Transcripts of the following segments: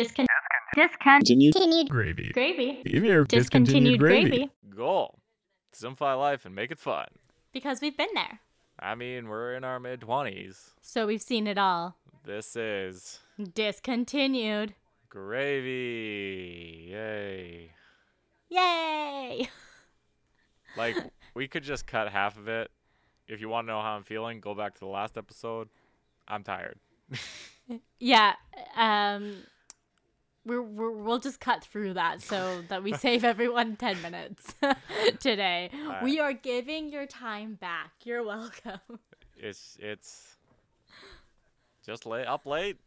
Discon- discontinued Continued Gravy. gravy. Give me your Discontinued gravy. Goal. Simplify life and make it fun. Because we've been there. I mean, we're in our mid 20s. So we've seen it all. This is Discontinued. gravy. Yay. Yay! Like, we could just cut half of it. If you want to know how I'm feeling, go back to the last episode. I'm tired. Yeah. Um we're, we're, we'll just cut through that so that we save everyone 10 minutes today. We are giving your time back. You're welcome. It's it's just late up late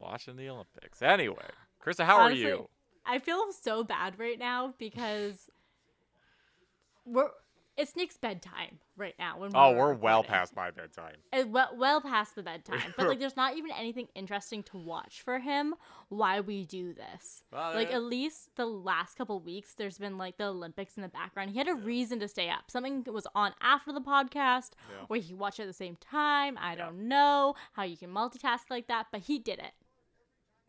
watching the Olympics. Anyway, Krista, how Honestly, are you? I feel so bad right now because we're it's Nick's bedtime right now. When Oh, we're well recording. past my bedtime. Uh, well, well past the bedtime. But like, there's not even anything interesting to watch for him. Why we do this? Well, like, yeah. at least the last couple weeks, there's been like the Olympics in the background. He had a reason to stay up. Something was on after the podcast, Yeah. or he watched at the same time. I don't know how you can multitask like that, but he did it.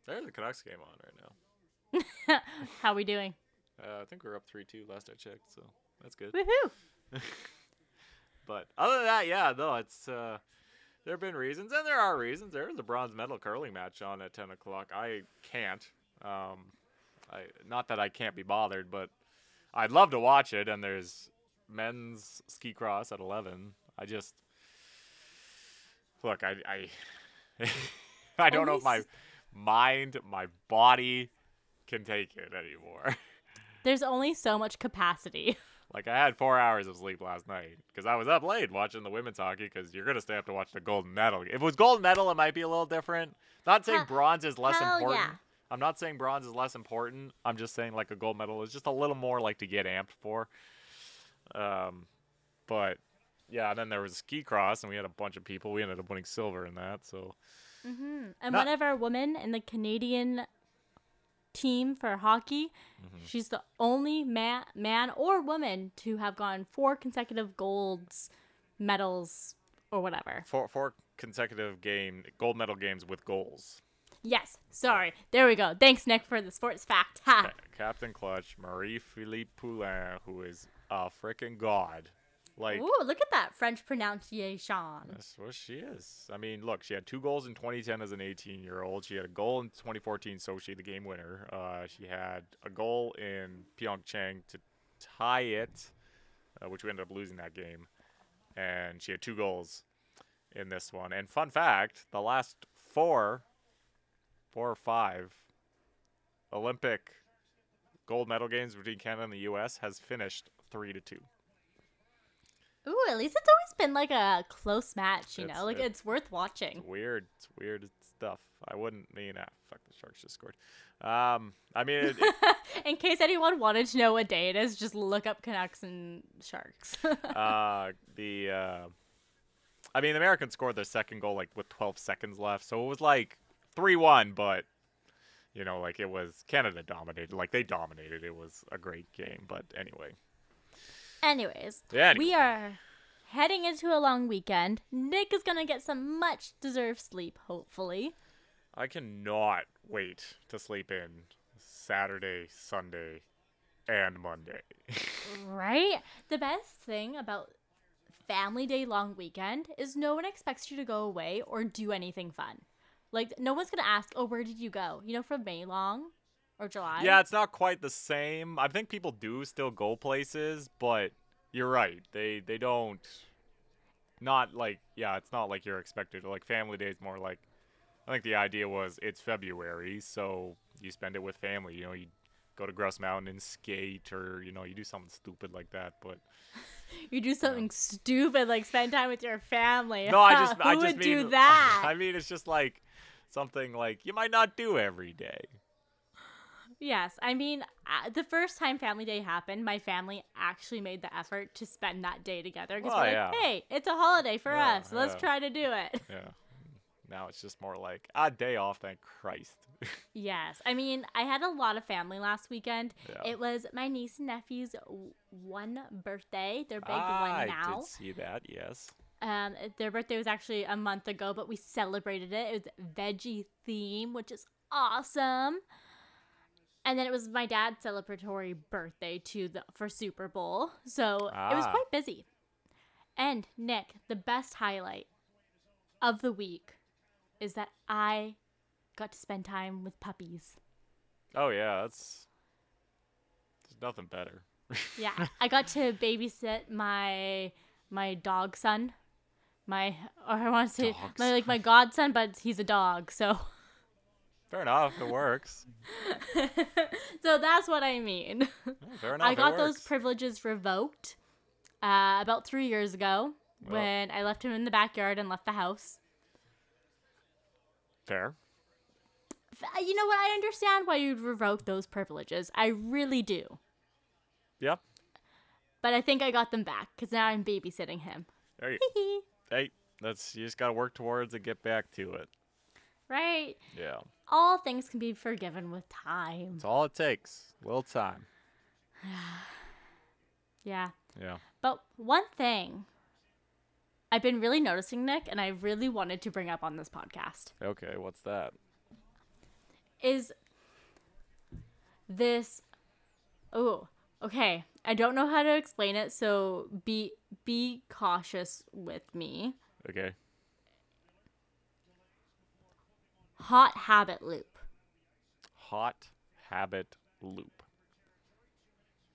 There's a Canucks game on right now. how we doing? Uh, I think we're up three two last I checked, so that's good. Woohoo! But other than that, yeah, no, it's uh, there have been reasons, and there are reasons. There is a bronze medal curling match on at ten o'clock. I can't. Um, I not that I can't be bothered, but I'd love to watch it. And there's men's ski cross at eleven. I just look. I I I don't know if my mind, my body can take it anymore. There's only so much capacity. Like I had four hours of sleep last night because I was up late watching the women's hockey. Because you're gonna stay up to watch the gold medal. If it was gold medal, it might be a little different. Not saying Hell- bronze is less important. yeah. I'm not saying bronze is less important. I'm just saying like a gold medal is just a little more like to get amped for. Um, but yeah, and then there was ski cross, and we had a bunch of people. We ended up winning silver in that. So hmm And Not- one of our women in the Canadian team for hockey, Mm-hmm. she's the only man, man or woman to have gone four consecutive golds, medals, or whatever. four four consecutive game gold medal games with goals. Yes, sorry. There we go. Thanks, Nick, for the sports fact. Ha! Captain Clutch, Marie Philip Poulin, who is a freaking god. Like Ooh, look at that French pronunciation. That's what she is. I mean, look, she had two goals in 2010 as an 18 year old. She had a goal in 2014, Sochi, the game winner. Uh, she had a goal in Pyeongchang to tie it, uh, which we ended up losing that game. And she had two goals in this one. And fun fact the last four, four or five Olympic gold medal games between Canada and the U.S. has finished 3 to 2. Ooh, at least it's always been like a close match, you It's- know? Like, it- it's worth watching. It's weird. It's weird stuff. I wouldn't mean ah fuck the sharks just scored. Um, I mean it, it- In case anyone wanted to know what day it is, just look up Canucks and Sharks. uh the uh, I mean the Americans scored their second goal like with 12 seconds left, so it was like three one, but you know like it was Canada dominated, like they dominated. It was a great game, but anyway. Anyways, Yeah, we are heading into a long weekend. Nick is gonna get some much deserved sleep, hopefully. I cannot wait to sleep in Saturday, Sunday, and Monday. Right? The best thing about family day long weekend is no one expects you to go away or do anything fun. Like no one's gonna ask, "Oh, where did you go?" You know, from May long or July. Yeah, it's not quite the same. I think people do still go places, but you're right. They they don't. Not like yeah, it's not like you're expected. Like family day is more like. I think the idea was it's February, so you spend it with family. You know, you go to Grouse Mountain and skate, or you know, you do something stupid like that. But you do something stupid like spend time with your family. no, I just Who I just would mean do that? I mean, it's just like something like you might not do every day. Yes, I mean, uh, the first time Family Day happened, my family actually made the effort to spend that day together because Oh, we're like, yeah. hey, it's a holiday for Yeah, us. Let's yeah. try to do it. Yeah. Now it's just more like a day off. Thank Christ. Yes, I mean, I had a lot of family last weekend. Yeah. It was my niece and nephew's one birthday. Their big Ah, one now. I did see that. Yes. Um, their birthday was actually a month ago, but we celebrated it. It was veggie theme, which is awesome. And then it was my dad's celebratory birthday to the for Super Bowl. So it was Ah. quite busy. And Nick, the best highlight of the week is that I got to spend time with puppies. Oh yeah, that's there's nothing better. Yeah, I got to babysit my my dog son. My or I want to say Dog my like my godson, but he's a dog, so Fair enough, it works. so that's what I mean. Fair enough. I got those privileges revoked uh, about three years ago Well. when I left him in the backyard and left the house. Fair. You know what? I understand why you'd revoke those privileges. I really do. Yep. But I think I got them back because now I'm babysitting him. There you, hey, that's you just gotta work towards and Get back to it. Right? Yeah. All things can be forgiven with time. That's all it takes. Little time. Yeah. Yeah. But one thing I've been really noticing, Nick, and I really wanted to bring up on this podcast Okay. What's that? is this. Oh, okay. I don't know how to explain it, so be be cautious with me. Okay. Hot habit loop. Hot habit loop.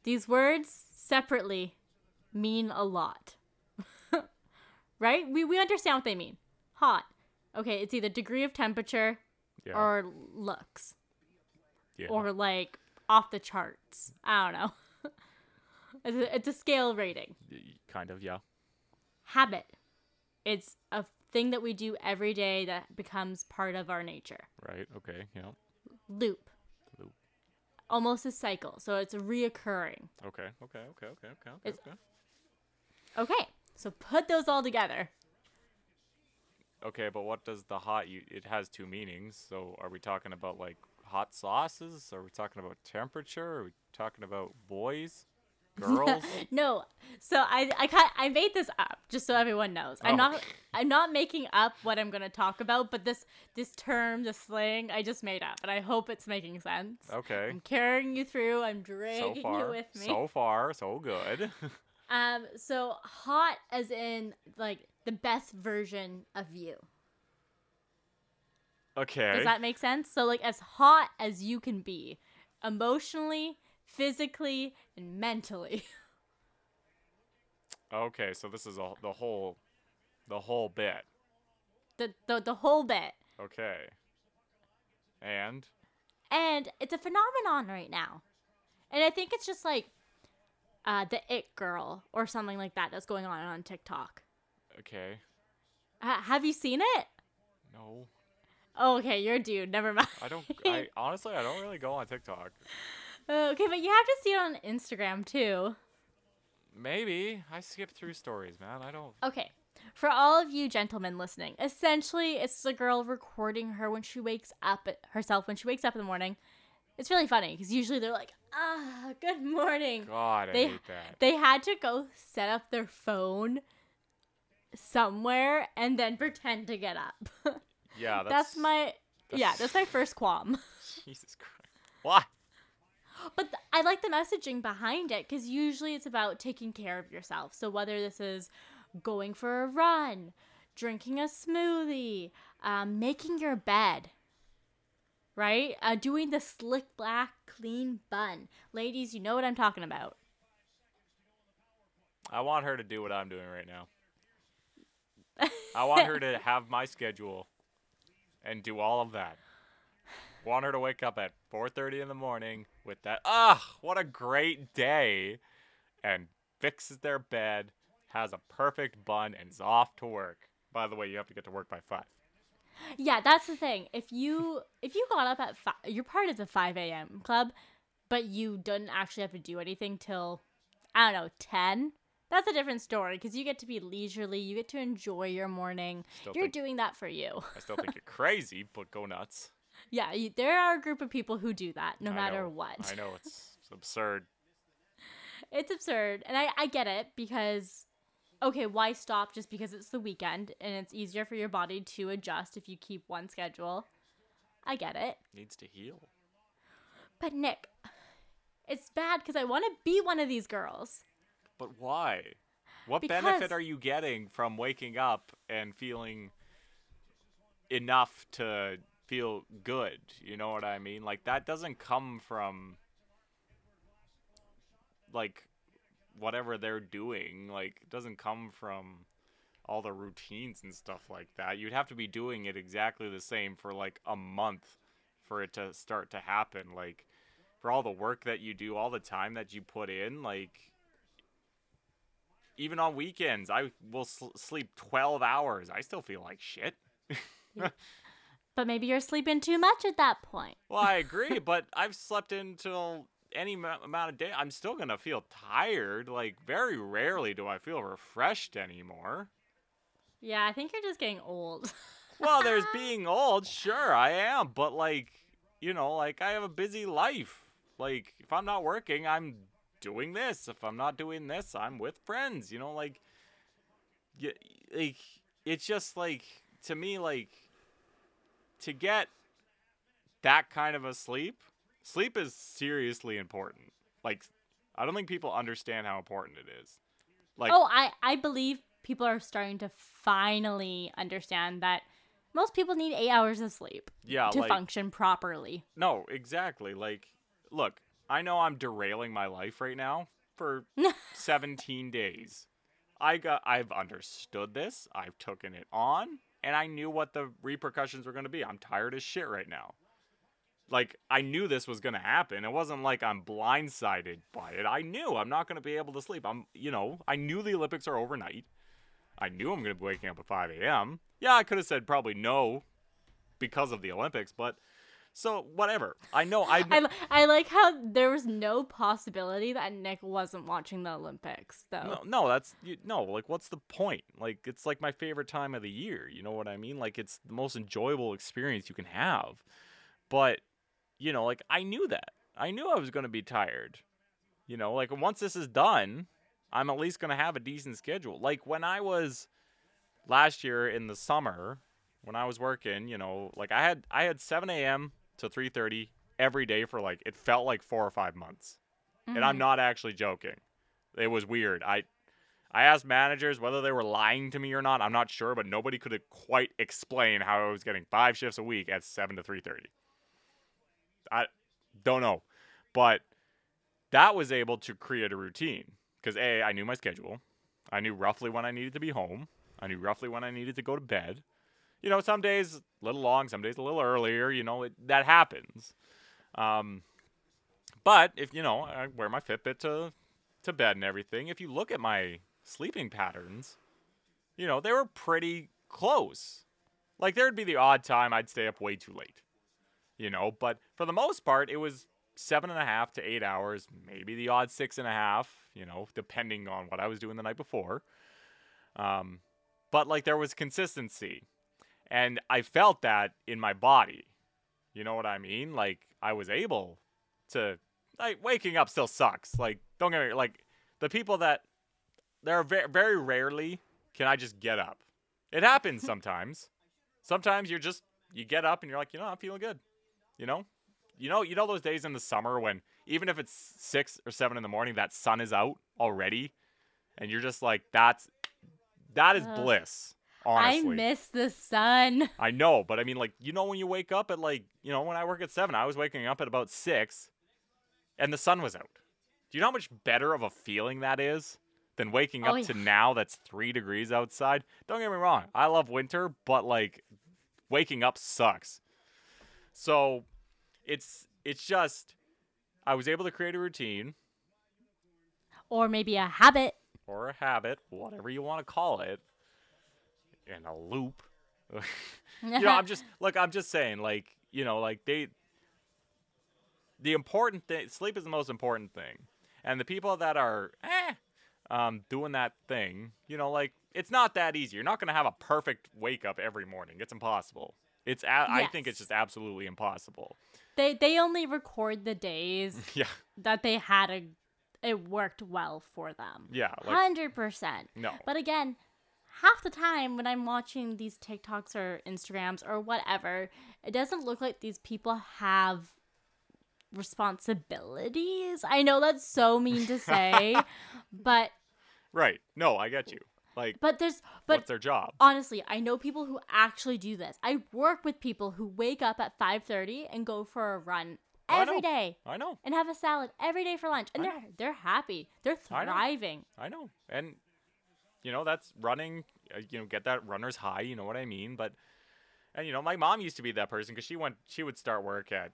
These words separately mean a lot. right? We we understand what they mean. Hot. Okay, it's either degree of temperature Yeah. or looks. yeah. or like off the charts. I don't know. it's, a, it's a scale rating. Kind of. Yeah. Habit. It's a thing that we do every day that becomes part of our nature. Right. Okay. Yeah. Loop. Loop. Almost a cycle. So it's reoccurring. Okay. Okay. Okay. Okay. Okay. Okay. It's- okay. Okay. So put those all together. Okay, but what does the hot? You, it has two meanings. So, are we talking about like hot sauces? Are we talking about temperature? Are we talking about boys, girls? no. So I I I made this up just so everyone knows. I'm Oh. not I'm not making up what I'm going to talk about, but this this term, this slang, I just made up and I hope it's making sense. okay. I'm carrying you through. I'm So dragging you far, with me. so far, so good. um, so hot as in like the best version of you. okay. Does that make sense? So like as hot as you can be, emotionally, physically, and mentally. okay, so this is a, the whole, the whole bit. the, the the whole bit. Okay. And And it's a phenomenon right now. And I think it's just like uh, the it girl or something like that that's going on on TikTok. okay, Ha have you seen it? no, Oh, okay, you're a dude. Never mind. I don't. I honestly, I don't really go on TikTok. Okay, but you have to see it on Instagram too. Maybe I skip through stories, man. I don't. Okay, for all of you gentlemen listening, essentially it's the girl recording her when she wakes up herself when she wakes up in the morning. It's really funny because usually they're like, "Ah, good morning." God, I They- hate that. They had to go set up their phone somewhere and then pretend to get up. Yeah, that's, that's, my yeah, that's- that's my first qualm. Jesus Christ. Why? But th- I like the messaging behind it because usually it's about taking care of yourself. So whether this is going for a run, drinking a smoothie, um, making your bed, right? Uh, doing the slick black clean bun. Ladies, you know what I'm talking about. I want her to do what I'm doing right now. I want her to have my schedule and do all of that. Want her to wake up at 4:30 in the morning with that. Ah, what a great day! And fixes their bed, has a perfect bun, and is off to work. By the way, you have to get to work by five. Yeah, that's the thing. If you if you got up at five, you're part of the five a.m. club, but you didn't actually have to do anything till I don't know ten. That's a different story because you get to be leisurely. You get to enjoy your morning. Still you're think- doing that for you. I still think you're crazy, but go nuts. Yeah, you, there are a group of people who do that no I matter know, what. I know it's, it's absurd. It's absurd, and I I get it because okay, why stop just because it's the weekend and it's easier for your body to adjust if you keep one schedule. I get it. Needs to heal. But Nick, it's bad because I want to be one of these girls. But why? What Because- benefit are you getting from waking up and feeling enough to feel good? You know what I mean? Like that doesn't come from like whatever they're doing. Like it doesn't come from all the routines and stuff like that. You'd have to be doing it exactly the same for like a month for it to start to happen. Like for all the work that you do, all the time that you put in, like even on weekends, I will sl- sleep 12 hours. I still feel like shit. But maybe you're sleeping too much at that point. Well, I agree, but I've slept until any ma- amount of day. I'm still going to feel tired. Like, very rarely do I feel refreshed anymore. Yeah, I think you're just getting old. Well, there's being old, sure, I am, but like, you know, like I have a busy life. Like, if I'm not working, I'm doing this. If I'm not doing this, I'm with friends. You know, like, yeah, like it's just like to me, like to get that kind of a sleep. Sleep is seriously important. Like, I don't think people understand how important it is. Like, oh, I I believe people are starting to finally understand that most people need 8 hours of sleep yeah, to like, function properly. No, exactly. Like, look, I know I'm derailing my life right now for 17 days. I got, I've understood this. I've taken it on, and I knew what the repercussions were going to be. I'm tired as shit right now. Like, I knew this was going to happen. It wasn't like I'm blindsided by it. I knew I'm not going to be able to sleep. I'm, you know, I knew the Olympics are overnight. I knew I'm going to be waking up at 5 a.m. Yeah, I could have said probably no because of the Olympics, but so whatever. I know I I, I like how there was no possibility that Nick wasn't watching the Olympics, though. no, no, that's you, no. Like, what's the point? Like, it's like my favorite time of the year. You know what I mean? Like, it's the most enjoyable experience you can have. But, you know, like I knew that. I knew I was going to be tired. You know, like once this is done, I'm at least going to have a decent schedule. Like when I was last year in the summer, when I was working, you know, like I had I had 7 a.m. to 3:30 every day for like it felt like four or five months, and I'm Mhm. not actually joking. It was weird. I I asked managers whether they were lying to me or not. I'm not sure, but nobody could quite explain how I was getting five shifts a week at 7 to 3:30. I don't know, but that was able to create a routine because a I knew my schedule, I knew roughly when I needed to be home, I knew roughly when I needed to go to bed. You know, some days a little long, some days a little earlier. You know, it, that happens. Um, but if you know, I wear my Fitbit to to bed and everything. If you look at my sleeping patterns, you know, they were pretty close. Like there'd be the odd time I'd stay up way too late. You know, but for the most part, it was seven and a half to eight hours, maybe the odd six and a half, you know, depending on what I was doing the night before. Um, but like there was consistency. And I felt that in my body. You know what I mean? Like I was able to like waking up still sucks. Like don't get me like the people that there are very, very rarely can I just get up. It happens sometimes. Sometimes you're just you get up and you're like, you know, I'm feeling good. You know, you know, you know those days in the summer when even if it's six or seven in the morning, that sun is out already, and you're just like, that's that is uh-huh. Ugh. Bliss. I miss the sun. I know, but I mean, like, you know, when you wake up at like, you know, when I work at seven, I was waking up at about six, and the sun was out. Do you know how much better of a feeling that is than waking Oh, up to yeah. now that's three degrees outside? Don't get me wrong, I love winter, but like, waking up sucks. So, it's it's just, I was able to create a routine Or maybe a habit. or a habit, whatever you want to call it, in a loop. you know, I'm just look. I'm just saying, like, you know, like they. The important thing, sleep is the most important thing, and the people that are eh, um, doing that thing, you know, like it's not that easy. You're not gonna have a perfect wake up every morning. It's impossible. It's I think it's just absolutely impossible. They they only record the days Yeah, that they had a it worked well for them. yeah, like Hundred percent. no, But again, half the time when I'm watching these TikToks or Instagrams or whatever, it doesn't look like these people have responsibilities. I know that's so mean to say, but Right. No, I get you. Like, but there's but what's their job? honestly, I know people who actually do this. I work with people who wake up at 5:30 and go for a run oh, I every know. day I know. and have a salad every day for lunch and I they're they're happy. They're I know. thriving. I know. And you know, that's running, uh, you know, get that runner's high, you know what I mean? But and you know, my mom used to be that person cuz she went she would start work at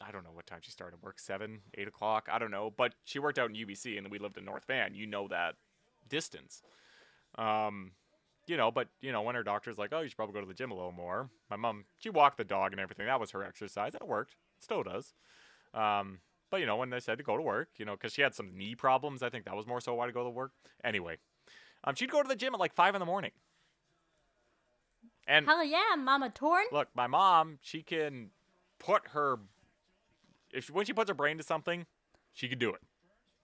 I don't know what time she started work, 7, 8 o'clock, I don't know, but she worked out in UBC and we lived in North Van. You know that distance. Um you know, but you know, when her doctor's like, "Oh, you should probably go to the gym a little more." My mom, she walked the dog and everything. That was her exercise. That worked. It still does. Um, but you know, when they said to go to work, you know, because she had some knee problems, I think that was more so why to go to work. Anyway, um, she'd go to the gym at like five in the morning. And Hell yeah, Mama Torn. look, my mom, she can put her if she, when she puts her brain to something, she can do it.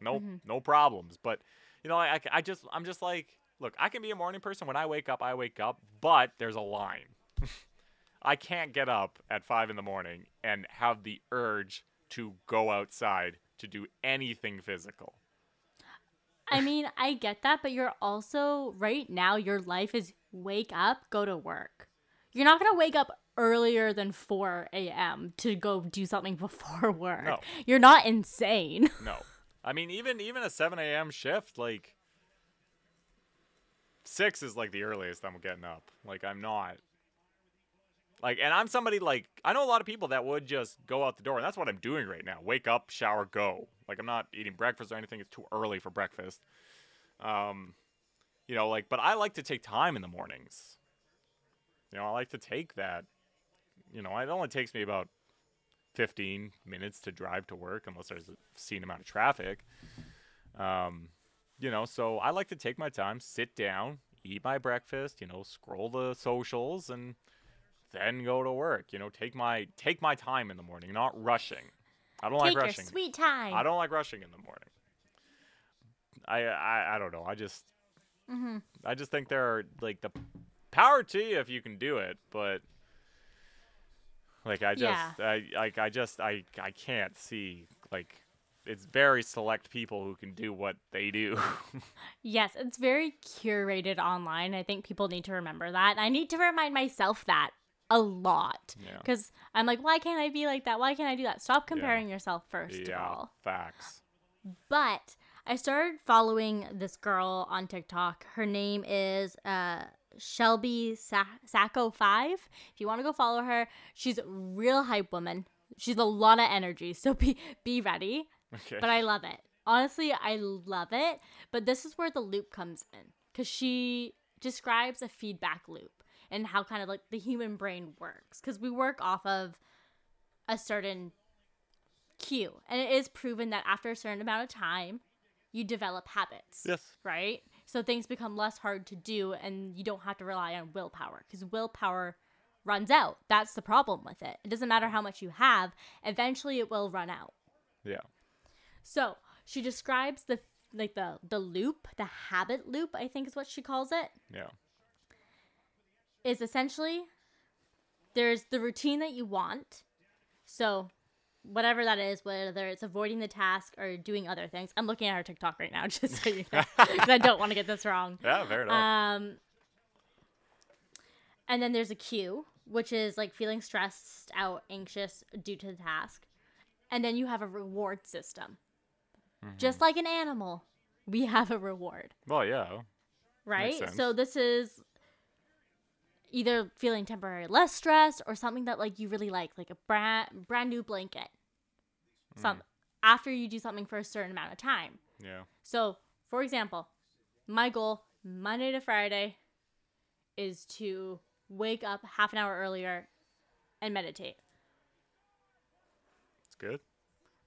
No, no problems. But you know, I, I just I'm just like, look, I can be a morning person. When I wake up, I wake up. But there's a line. I can't get up at five in the morning and have the urge to go outside to do anything physical. I mean, I get that, but you're also right now your life is wake up, go to work. You're not gonna wake up earlier than 4 a.m. to go do something before work. No. You're not insane. No. I mean, even even a 7 a.m. shift, like six is like the earliest I'm getting up. Like I'm not. Like, and I'm somebody like I know a lot of people that would just go out the door, and that's what I'm doing right now. Wake up, shower, go. Like I'm not eating breakfast or anything. It's too early for breakfast. Um, you know, like, but I like to take time in the mornings. You know, I like to take that. You know, it only takes me about 15 minutes to drive to work unless there's a obscene amount of traffic. Um, you know, so I like to take my time, sit down, eat my breakfast, you know, scroll the socials and then go to work. You know, take my take my time in the morning, not rushing. I don't Take like your rushing. sweet time. I don't like rushing in the morning. I I, I don't know. I just Mm-hmm. I just think there are like the power to you if you can do it, but like I just Yeah. I like I just I I can't see like it's very select people who can do what they do. Yes, it's very curated online. I think people need to remember that. I need to remind myself that a lot. Yeah. Because I'm like, why can't I be like that? Why can't I do that? Stop comparing yourself first of all. facts. But I started following this girl on TikTok. Her name is uh, Shelby Sa- Sacco Five. If you want to go follow her, she's a real hype woman. She's a lot of energy, so be be ready. Okay. But I love it. Honestly, I love it. But this is where the loop comes in because she describes a feedback loop and how kind of like the human brain works because we work off of a certain cue, and it is proven that after a certain amount of time, you develop habits yes. right? So things become less hard to do and you don't have to rely on willpower because willpower runs out. That's the problem with it. It doesn't matter how much you have, eventually it will run out. Yeah. So, she describes the like the the loop, the habit loop, I think is what she calls it, Yeah. Is essentially there's the routine that you want. So, whatever that is, whether it's avoiding the task or doing other things. I'm looking at her TikTok right now just so you know because I don't want to get this wrong. Yeah, fair enough. Um, and then there's a cue, which is like feeling stressed out, anxious due to the task. And then you have a reward system. Just like an animal, we have a reward, well, yeah. right? So this is either feeling temporary less stressed or something that like you really like, like a brand brand new blanket. Some after you do something for a certain amount of time. Yeah. So, for example, my goal Monday to Friday is to wake up half an hour earlier and meditate, It's good.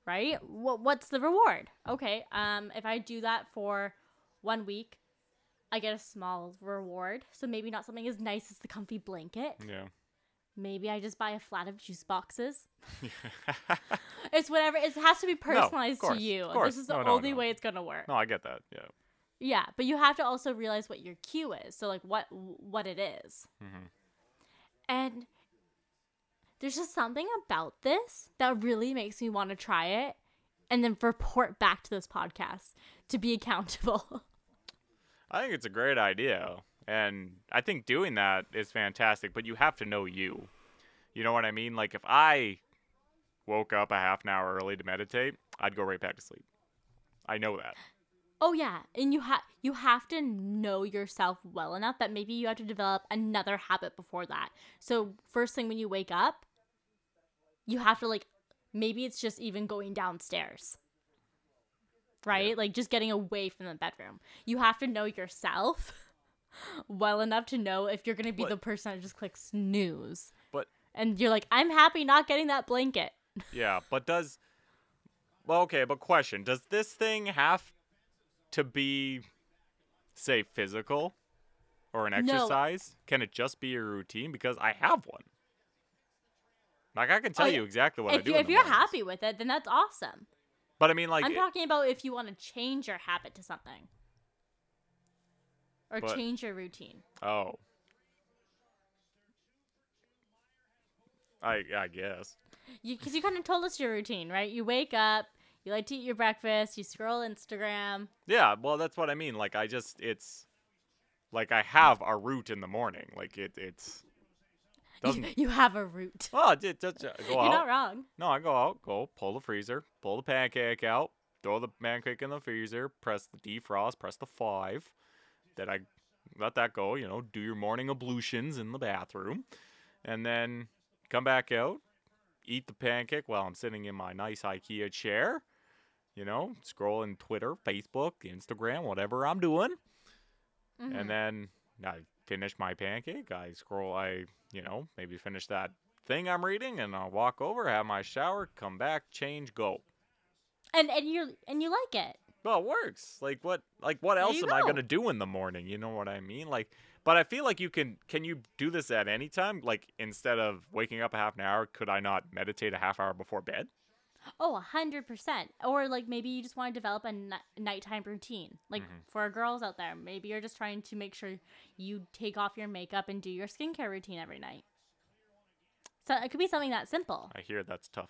right? What what's the reward? Okay, um if I do that for 1 week, I get a small reward. So maybe not something as nice as the comfy blanket. Yeah. Maybe I just buy a flat of juice boxes. It's whatever. It has to be personalized course, to you. of course. This is the No, no, only no. way it's going to work. no, I get that. Yeah. Yeah, but you have to also realize what your cue is. So like what what it is. Mhm. And there's just something about this that really makes me want to try it and then report back to this podcast to be accountable. I think it's a great idea. And I think doing that is fantastic, but you have to know you. You know what I mean? Like if I woke up a half an hour early to meditate, I'd go right back to sleep. I know that. oh yeah, and you have you have to know yourself well enough that maybe you have to develop another habit before that. So first thing when you wake up, you have to like maybe it's just even going downstairs. Right? Like just getting away from the bedroom. You have to know yourself well enough to know if you're going to be But- the person that just clicks snooze. But And you're like, "I'm happy not getting that blanket." yeah, but does Well, okay, but question, does this thing have to be say physical or an exercise? No. Can it just be a routine because I have one? Like I can tell Oh, yeah. you exactly what I do. you, if you're mornings. happy with it, then that's awesome. But I mean like I'm talking about if you want to change your habit to something. Or But- change your routine. Oh. I I guess. You cuz you kind of told us your routine, right? You wake up, you like to eat your breakfast, you scroll Instagram. Yeah, well that's what I mean. Like I just it's like I have a route in the morning. Like it it's doesn't You have a root. Oh, just, uh, go You're out. not wrong. No, I go out, go pull the freezer, pull the pancake out, throw the pancake in the freezer, press the defrost, press the five. Then I let that go, you know, do your morning ablutions in the bathroom, and then come back out, eat the pancake while I'm sitting in my nice IKEA chair, you know, scrolling Twitter, Facebook, Instagram, whatever I'm doing. Mhm. And then I finish my pancake. I scroll, I, you know, maybe finish that thing I'm reading and I'll walk over, have my shower, come back, change, go. and and you and you like it. Well, it works. Like what like what else am I going to do in the morning? You know what I mean? Like but I feel like you can can you do this at any time? Like instead of waking up a half an hour, could I not meditate a half hour before bed? Oh, a hundred percent. Or like maybe you just want to develop a ni- nighttime routine. Like Mhm. for girls out there, maybe you're just trying to make sure you take off your makeup and do your skincare routine every night. So it could be something that simple. I hear that's tough.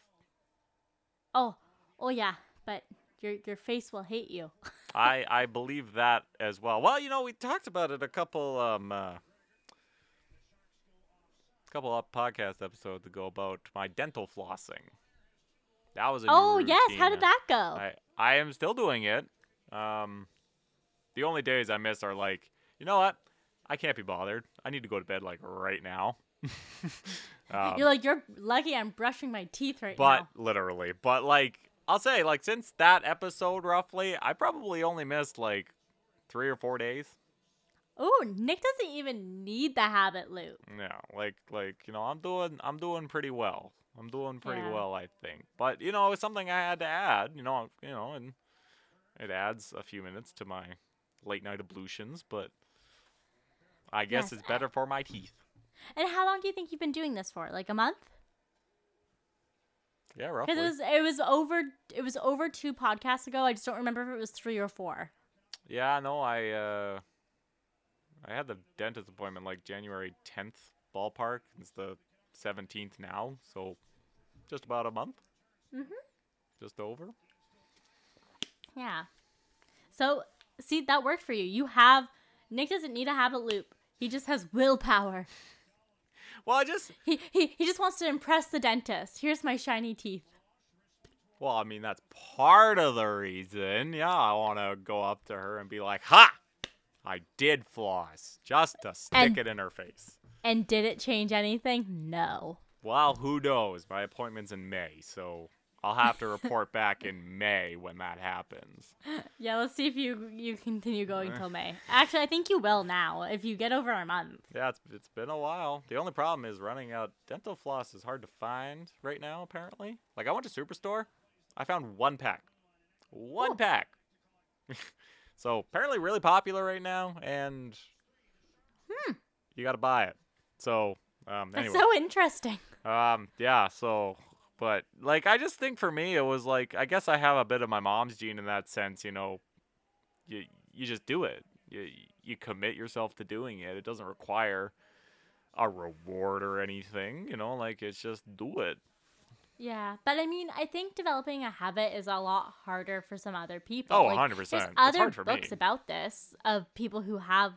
Oh, oh yeah, but your your face will hate you. I I believe that as well. Well, you know, we talked about it a couple um uh, couple of podcast episodes ago about my dental flossing. That was a oh yes, how did that go? I I am still doing it. Um, the only days I miss are like, you know what? I can't be bothered. I need to go to bed like right now. um, you're like you're lucky I'm brushing my teeth right but now. But literally, but like I'll say, like since that episode roughly, I probably only missed like three or four days. Oh, Nick doesn't even need the habit loop. No, like like you know, I'm doing I'm doing pretty well. I'm doing pretty Yeah. well, I think. But you know, it's something I had to add. You know, you know, and it adds a few minutes to my late night ablutions. But I guess Yes, it's better for my teeth. And how long do you think you've been doing this for? Like a month? Yeah, roughly. Because it was it was over it was over two podcasts ago. I just don't remember if it was three or four. Yeah, no, I uh, I had the dentist appointment like January 10th ballpark. It's the 17th now, so just about a month. Mhm. Just over. Yeah. So see that worked for you. You have Nick doesn't need to have a habit loop. He just has willpower. Well, I just He he, he just wants to impress the dentist. Here's my shiny teeth. Well, I mean, that's part of the reason. Yeah, I want to go up to her and be like, Ha! I did floss. Just to stick And- it in her face. And did it change anything? No. Well, who knows? My appointment's in May, so I'll have to report back in May when that happens. Yeah, let's see if you you continue going till eh. May. Actually, I think you will now if you get over a month. Yeah, it's, it's been a while. The only problem is running out. Dental floss is hard to find right now, apparently. Like, I went to Superstore, I found one pack. One Oh. pack. so, apparently, really popular right now, and hmm. you got to buy it. So, um, That's so interesting. Um, yeah, so, but like, I just think for me, it was like, I guess I have a bit of my mom's gene in that sense, you know, you, you just do it. You you commit yourself to doing it. It doesn't require a reward or anything, you know, like it's just do it. Yeah, but I mean, I think developing a habit is a lot harder for some other people. Oh, Like, 100%. There's It's other hard for books me. about this of people who have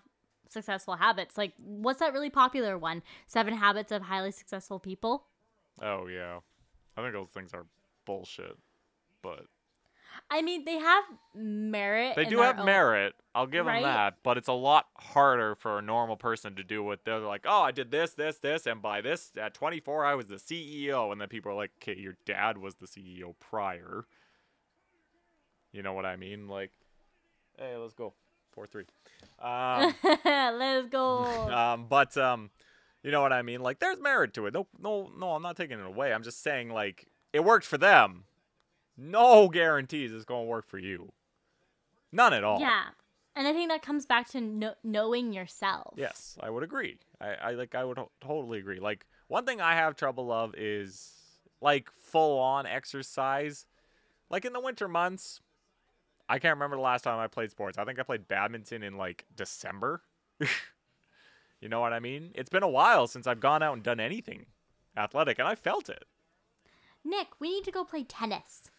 successful habits. Like, what's that really popular one? Seven Habits of Highly Successful People. Oh yeah. I think those things are bullshit. But I mean, they have merit. they do have own- merit. I'll give Right? them that, but it's a lot harder for a normal person to do what they're like, "Oh, I did this, this, this, and by this at 24 I was the CEO." And then people are like, "Okay, your dad was the CEO prior." You know what I mean? Like, "Hey, let's go. 4-3." Um Let's go. um, but um, you know what I mean. Like, there's merit to it. No, no, no. I'm not taking it away. I'm just saying, like, it worked for them. No guarantees it's gonna work for you. None at all. Yeah. And I think that comes back to kno- knowing yourself. Yes, I would agree. I, I like. I would to- totally agree. Like, one thing I have trouble of is like full on exercise. Like in the winter months, I can't remember the last time I played sports. I think I played badminton in like December. you know what I mean? It's been a while since I've gone out and done anything athletic, and I felt it. Nick, we need to go play tennis.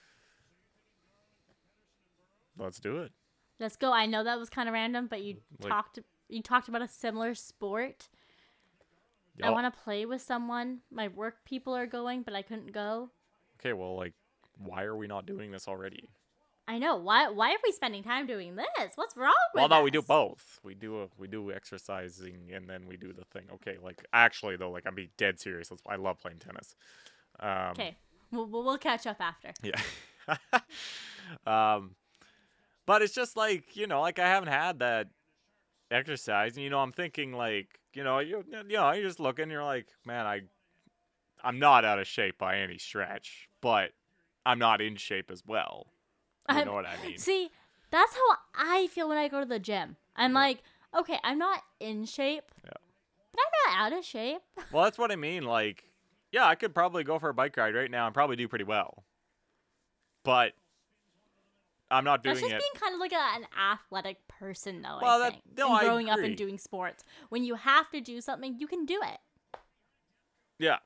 Let's do it. Let's go. I know that was kind of random, but you Like- talked you talked about a similar sport. I want to play with someone. My work people are going, but I couldn't go. Okay, well, like, why are we not doing this already? I know. Why why are we spending time doing this? What's wrong with Well, no, we do both. We do a, we do exercising and then we do the thing. Okay, like actually though, like I'm being dead serious. I love playing tennis. Um, Okay. We'll, we'll we'll catch up after. Yeah. um, but it's just like you know, like I haven't had that exercise, and you know, I'm thinking like you know, you you know, you're just looking, you're like, man, I, I'm not out of shape by any stretch, but I'm not in shape as well. You know what I mean? See, that's how I feel when I go to the gym. I'm like, okay, I'm not in shape. Yeah. But I'm not out of shape. Well, that's what I mean. Like, yeah, I could probably go for a bike ride right now and probably do pretty well. But I'm not doing That's just it. being kind of like a, an athletic person, though. Well, I that- think. no, and growing up and doing sports, when you have to do something, you can do it. Yeah,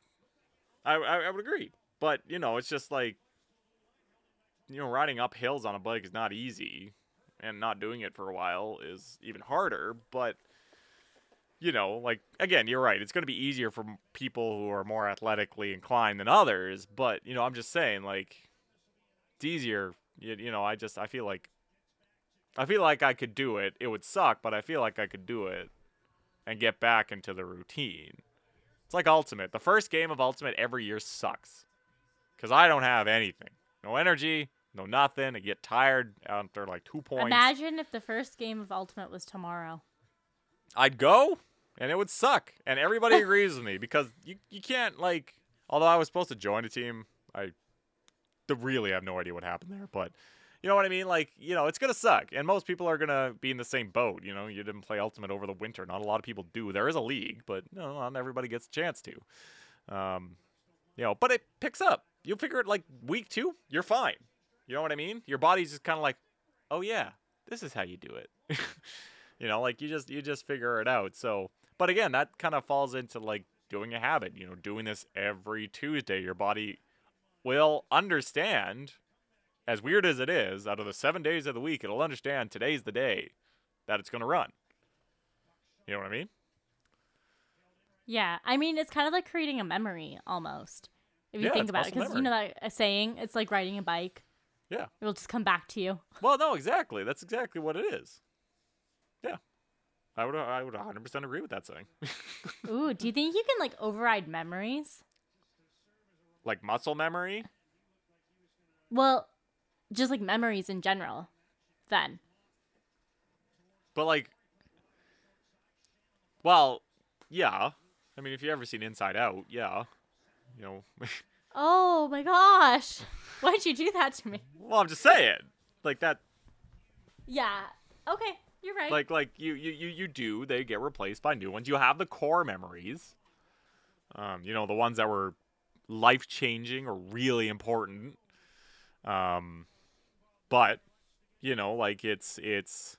I, I I would agree. But you know, it's just like you know, riding up hills on a bike is not easy, and not doing it for a while is even harder. But you know, like again, you're right. It's going to be easier for people who are more athletically inclined than others. But you know, I'm just saying, like, it's easier. You, you know, I just I feel like I feel like I could do it. It would suck, but I feel like I could do it and get back into the routine. It's like Ultimate. The first game of Ultimate every year sucks. Because I don't have anything. No energy, no nothing. I get tired after like two points. Imagine if the first game of Ultimate was tomorrow. I'd go and it would suck. And everybody agrees with me because you, you can't, like, although I was supposed to join a team, I really have no idea what happened there. But you know what I mean? Like, you know, it's going to suck. And most people are going to be in the same boat. You know, you didn't play Ultimate over the winter. Not a lot of people do. There is a league, but no, not everybody gets a chance to. Um, you know, but it picks up. You'll figure it like week two, you're fine. You know what I mean? Your body's just kind of like, oh yeah, this is how you do it. you know, like you just you just figure it out. So, but again, that kind of falls into like doing a habit. You know, doing this every Tuesday, your body will understand. As weird as it is, out of the seven days of the week, it'll understand today's the day that it's going to run. You know what I mean? Yeah, I mean, it's kind of like creating a memory almost. If you Yeah, think about it, because you know that saying, it's like riding a bike. Yeah. It'll just come back to you. Well, no, exactly. That's exactly what it is. Yeah, I would I would 100% agree with that saying. Ooh, do you think you can like override memories? like muscle memory. Well, just like memories in general. Then. But like, well, yeah. I mean, if you ever seen Inside Out, yeah, you know. Oh my gosh. Why'd you do that to me? well, I'm just saying, like that, Yeah. Okay, you're right. like like you you you you do. They get replaced by new ones. You have the core memories. Um, you know, the ones that were life changing or really important. Um, but you know, like it's it's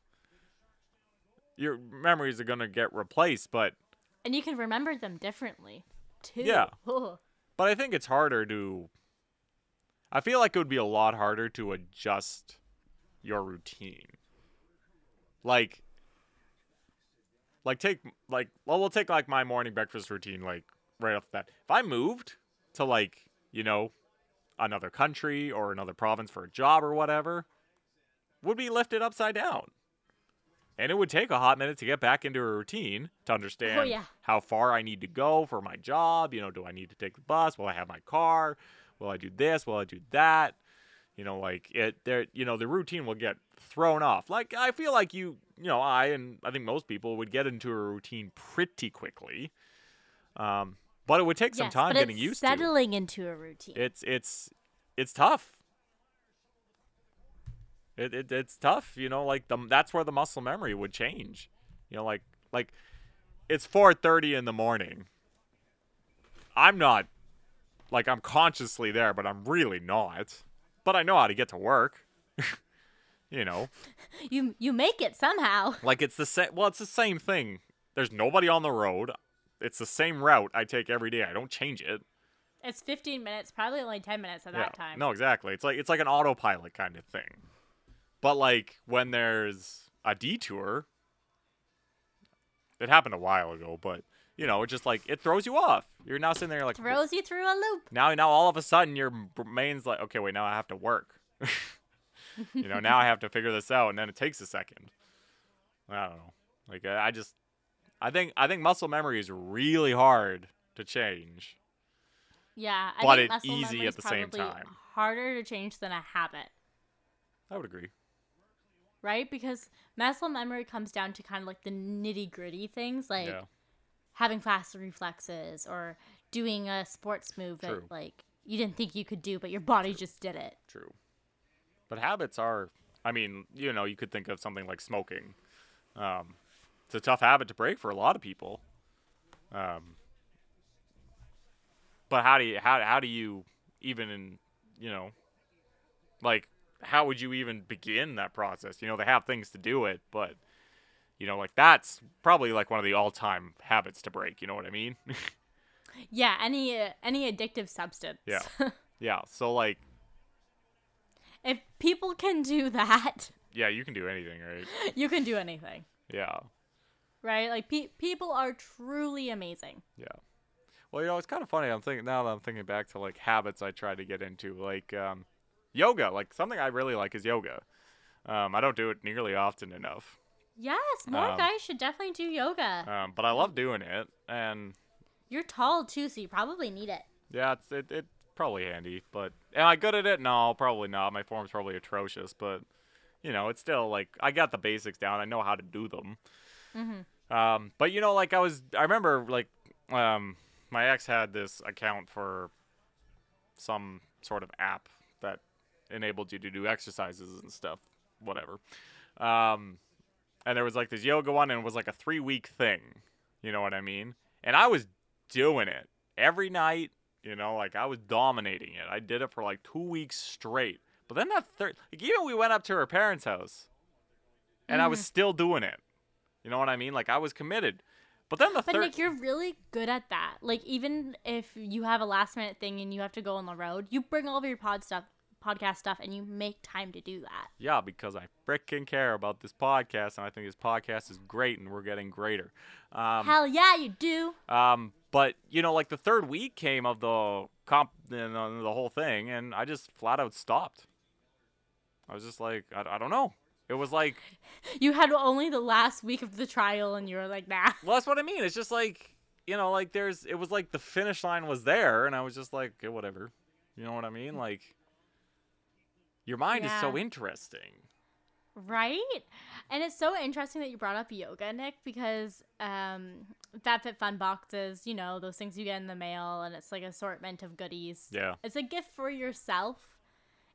your memories are gonna get replaced, but And you can remember them differently, too. Yeah. Ugh. But I think it's harder to. I feel like it would be a lot harder to adjust your routine. Like, like take like well we'll take like my morning breakfast routine like right off the bat. If I moved to like you know another country or another province for a job or whatever, would be lifted upside down. And it would take a hot minute to get back into a routine to understand yeah. how far I need to go for my job. You know, do I need to take the bus? Will I have my car? Will I do this? Will I do that? You know, like it there you know, the routine will get thrown off. Like I feel like you you know, I and I think most people would get into a routine pretty quickly. Um but it would take some yes, time but getting used to. settling into a routine. It's it's it's tough. It, it it's tough, you know. Like the that's where the muscle memory would change. You know, like like it's 4:30 in the morning. I'm not like I'm consciously there, but I'm really not. But I know how to get to work. you know, you you make it somehow. like it's the same. Well, it's the same thing. There's nobody on the road. It's the same route I take every day. I don't change it. It's 15 minutes, probably only 10 minutes at that time. No, exactly. It's like it's like an autopilot kind of thing. But like when there's a detour, it happened a while ago, but you know, it just like it throws you off. You're now sitting there like Throws you through a loop. now now all of a sudden your brain's like, okay, wait, now I have to work. you know, now I have to figure this out, and then it takes a second. I don't know. Like I just, I think I think muscle memory is really hard to change. Yeah, I But think it's muscle easy memory at the same probably time. Harder to change than a habit, I would agree. Right? Because muscle memory comes down to kind of like the nitty gritty things, like yeah. having fast reflexes or doing a sports move True. that like you didn't think you could do, but your body just did it. True. But habits are, I mean, you know, you could think of something like smoking. Um, it's a tough habit to break for a lot of people. Um, but how do you how how do you even in you know, like how would you even begin that process? You know, they have things to do it, but you know, like that's probably like one of the all-time habits to break. You know what I mean? Yeah, any uh, any addictive substance. Yeah. yeah. So like, if people can do that, yeah, you can do anything, right? you can do anything, Yeah. right? Like pe- people are truly amazing. Yeah. Well, you know, it's kind of funny. I'm thinking now that I'm thinking back to like habits I tried to get into, like um, yoga. Like something I really like is yoga. Um, I don't do it nearly often enough, Yes, more Um, guys should definitely do yoga. um, but I love doing it. And You're tall too, so you probably need it. yeah, it's it, it's probably handy. But am I good at it? No, probably not. My form's probably atrocious. But you know, it's still like I got the basics down. I know how to do them. Mm-hmm. Um, but you know, like I was, I remember like, um, my ex had this account for some sort of app that enabled you to do exercises and stuff, whatever. Um, and there was like this yoga one, and it was like a three week thing. You know what I mean? And I was doing it every night. You know, like I was dominating it. I did it for like two weeks straight. But then that third, like even we went up to her parents' house, and I was still doing it. You know what I mean? Like I was committed. But then the But third, Nick, you're really good at that. Like even if you have a last minute thing and you have to go on the road, you bring all of your pod stuff, podcast stuff, and you make time to do that. yeah, because I freaking care about this podcast, and I think this podcast is great, and we're getting greater. Um, Hell yeah, you do. um, but you know, like the third week came of the comp, you know, the whole thing, and I just flat out stopped. I was just like, I, I don't know. It was like, You had only the last week of the trial, and you were like, nah. well, that's what I mean. It's just like, you know, like there's, it was like the finish line was there, and I was just like, okay, whatever. You know what I mean? Like, your mind is so interesting. Right? And it's so interesting that you brought up yoga, Nick, because um FabFitFun boxes, you know, those things you get in the mail and it's like assortment of goodies. Yeah. It's a gift for yourself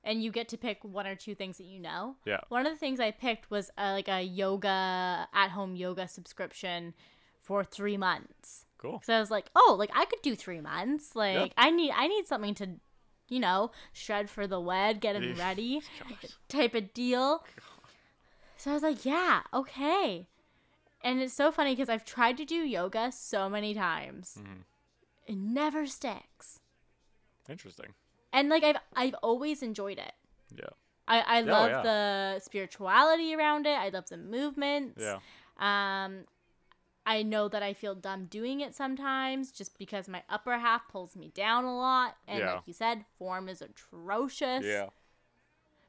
and you get to pick one or two things that you know. Yeah. One of the things I picked was uh, like a yoga at home yoga subscription for 3 months. Cool. So I was like, "Oh, like I could do 3 months. Like I need I need something to you know, shred for the wed, get him ready type of deal. So I was like, yeah, okay. And it's so funny because I've tried to do yoga so many times. Mhm. It never sticks. Interesting. And like I've I've always enjoyed it. Yeah. I, I Oh, love yeah. the spirituality around it. I love the movements. Yeah. Um, I know that I feel dumb doing it sometimes just because my upper half pulls me down a lot. And Yeah. like you said, form is atrocious. Yeah.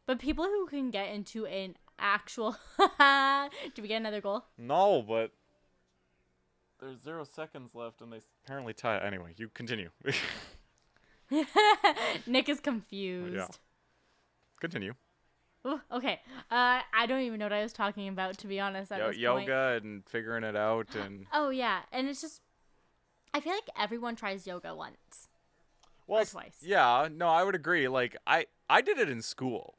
But people who can get into an actual. Do we get another goal? No, but there's zero seconds left, and they apparently tie. Anyway, you continue. Nick is confused. Yeah. continue. Ooh, okay. Uh, I don't even know what I was talking about, to be honest. At Yo- this point. yoga and figuring it out, and Oh, yeah. And it's just. I feel like everyone tries yoga once. well, or twice. Yeah, no, I would agree. Like I, I did it in school.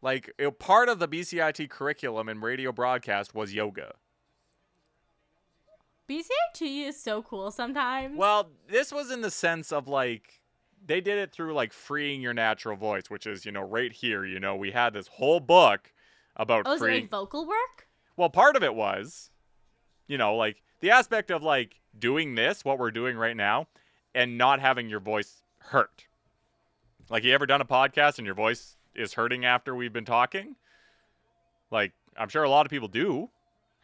Like it, part of the BCIT curriculum in radio broadcast was yoga. BCIT is so cool sometimes. Well, this was in the sense of like they did it through like freeing your natural voice, which is you know right here. You know, we had this whole book about oh, it freeing. like vocal work? Well, part of it was, you know, like the aspect of like doing this, what we're doing right now, and not having your voice hurt. Like, you ever done a podcast and your voice is hurting after we've been talking? Like, I'm sure a lot of people do.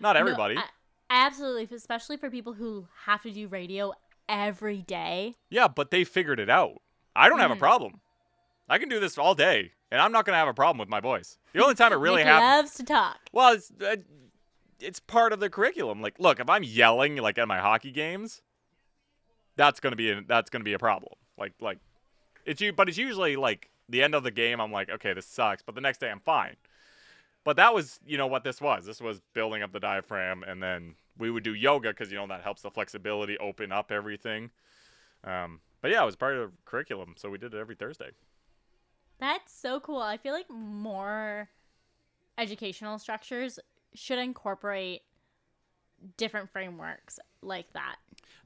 Not No, everybody. I- absolutely, especially for people who have to do radio every day. yeah, but they figured it out. I don't have a Mhm. problem. I can do this all day, and I'm not going to have a problem with my voice. The only time it really happens. loves to talk. Well, it's uh, it's part of the curriculum. Like, look, if I'm yelling like at my hockey games, that's gonna be a, that's gonna be a problem. Like, like it's you, but it's usually like the end of the game. I'm like, okay, this sucks, but the next day I'm fine. But that was, you know, what this was. This was building up the diaphragm, and then we would do yoga because you know that helps the flexibility, open up everything. Um, but yeah, it was part of the curriculum, so we did it every Thursday. That's so cool. I feel like more educational structures should incorporate different frameworks like that.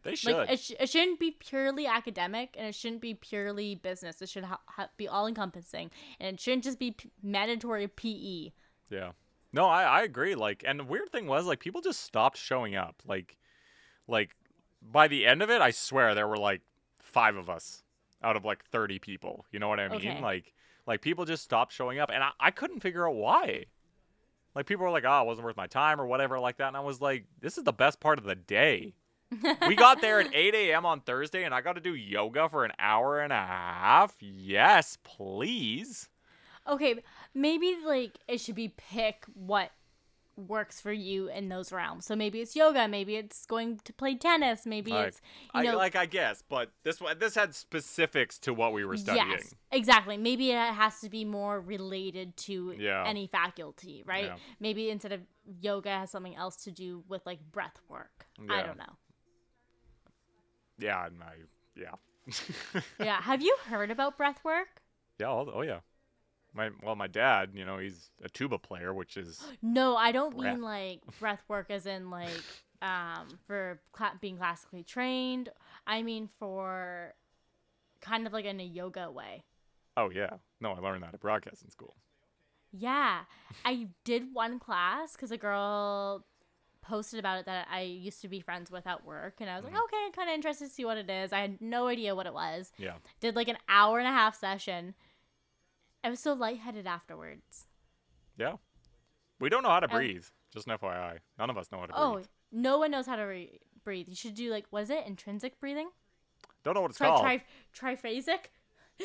They should. Like it, sh- it shouldn't be purely academic and it shouldn't be purely business. It should ha- ha- be all encompassing and it shouldn't just be p- mandatory. PE. Yeah. No, I, I agree. Like, and the weird thing was, like, people just stopped showing up. Like, like by the end of it, I swear there were like five of us out of like thirty people. You know what I mean? Okay. Like, like people just stopped showing up, and I, I couldn't figure out why. Like, people were like, "Oh, it wasn't worth my time" or whatever like that, and I was like, "This is the best part of the day." we got there at 8 a.m. on Thursday, and I got to do yoga for an hour and a half. Yes, please. Okay, maybe like it should be pick what works for you in those realms. So maybe it's yoga, maybe it's going to play tennis, maybe it's you I, know like I guess, but this one this had specifics to what we were studying. Yes, exactly. Maybe it has to be more related to Yeah. any faculty, right? Yeah. Maybe instead of yoga has something else to do with like breath work. I don't know. Yeah, I yeah. Yeah. have you heard about breath work? yeah, oh yeah. My well, my dad, you know, he's a tuba player, which is No, I don't Breath. mean like breath work as in like um for cla- being classically trained. I mean for kind of like in a yoga way. oh yeah. No, I learned that at broadcasting school. Yeah, I did one class because a girl posted about it that I used to be friends with at work, and I was like, Mhm. okay, I'm kind of interested to see what it is. I had no idea what it was. Yeah. Did like an hour and a half session. I was so lightheaded afterwards. Yeah. We don't know how to breathe. Just an FYI. None of us know how to Oh, breathe. Oh, no one knows how to re- breathe. You should do like, was it intrinsic breathing? Don't know what it's Tri- called. tri- triphasic.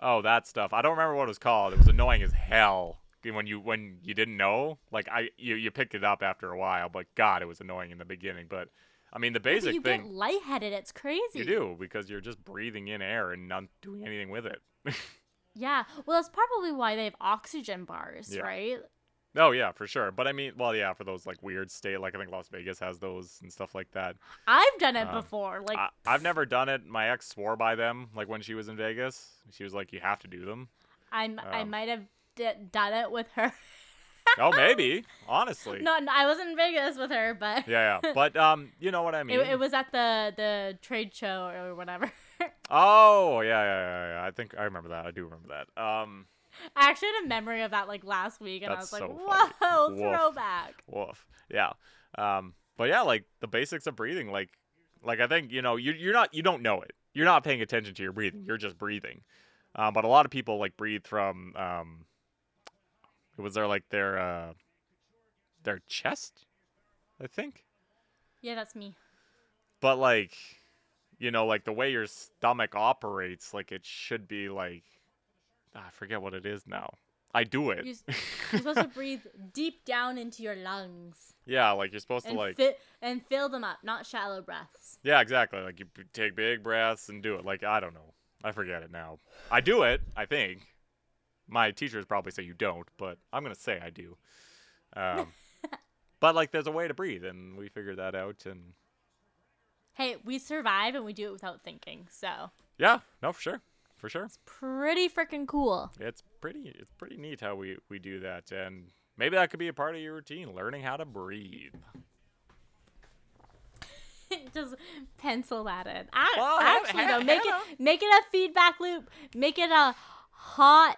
oh, that stuff. I don't remember what it was called. It was annoying as hell. When you when you didn't know, like I you, you picked it up after a while, but God, it was annoying in the beginning. But I mean, the basic you thing get lightheaded. It's crazy. you do because you're just breathing in air and not doing anything with it. Yeah. Well, that's probably why they have oxygen bars, Yeah. right? Oh yeah, for sure. But I mean, well, yeah, for those like weird state, like I think Las Vegas has those and stuff like that. I've done it Um, before. Like I, I've never done it. My ex swore by them. Like when she was in Vegas, she was like, "You have to do them." I'm I Um, might have d- done it with her. oh, maybe. Honestly. no, no, I wasn't in Vegas with her, but Yeah, yeah. But um, you know what I mean. it, it was at the the trade show or whatever. Oh yeah, yeah, yeah, yeah. I think I remember that. I do remember that. Um, I actually had a memory of that like last week, and I was like, so funny. "Whoa, Woof. throwback!" woof. Yeah. Um, but yeah, like the basics of breathing, like, like I think you know you you're not you don't know it. You're not paying attention to your breathing. You're just breathing. Um, but a lot of people like breathe from um, it was there like their uh, their chest, I think. Yeah, that's me. But like, you know, like the way your stomach operates, like it should be like, I forget what it is now. I do it. You're, you're supposed to breathe deep down into your lungs yeah, like you're supposed to like. fi- and fill them up, not shallow breaths. Yeah, exactly. Like you take big breaths and do it. Like I don't know. I forget it now. I do it. I think. My teachers probably say you don't, but I'm gonna say I do. Um, but like, there's a way to breathe, and we figured that out. And Hey, we survive and we do it without thinking, so yeah, no, for sure, for sure. It's pretty freaking cool. It's pretty. It's pretty neat how we we do that, and maybe that could be a part of your routine, learning how to breathe. Just pencil that in. I, Well, actually, though, make Hannah- it make it a feedback loop. Make it a hot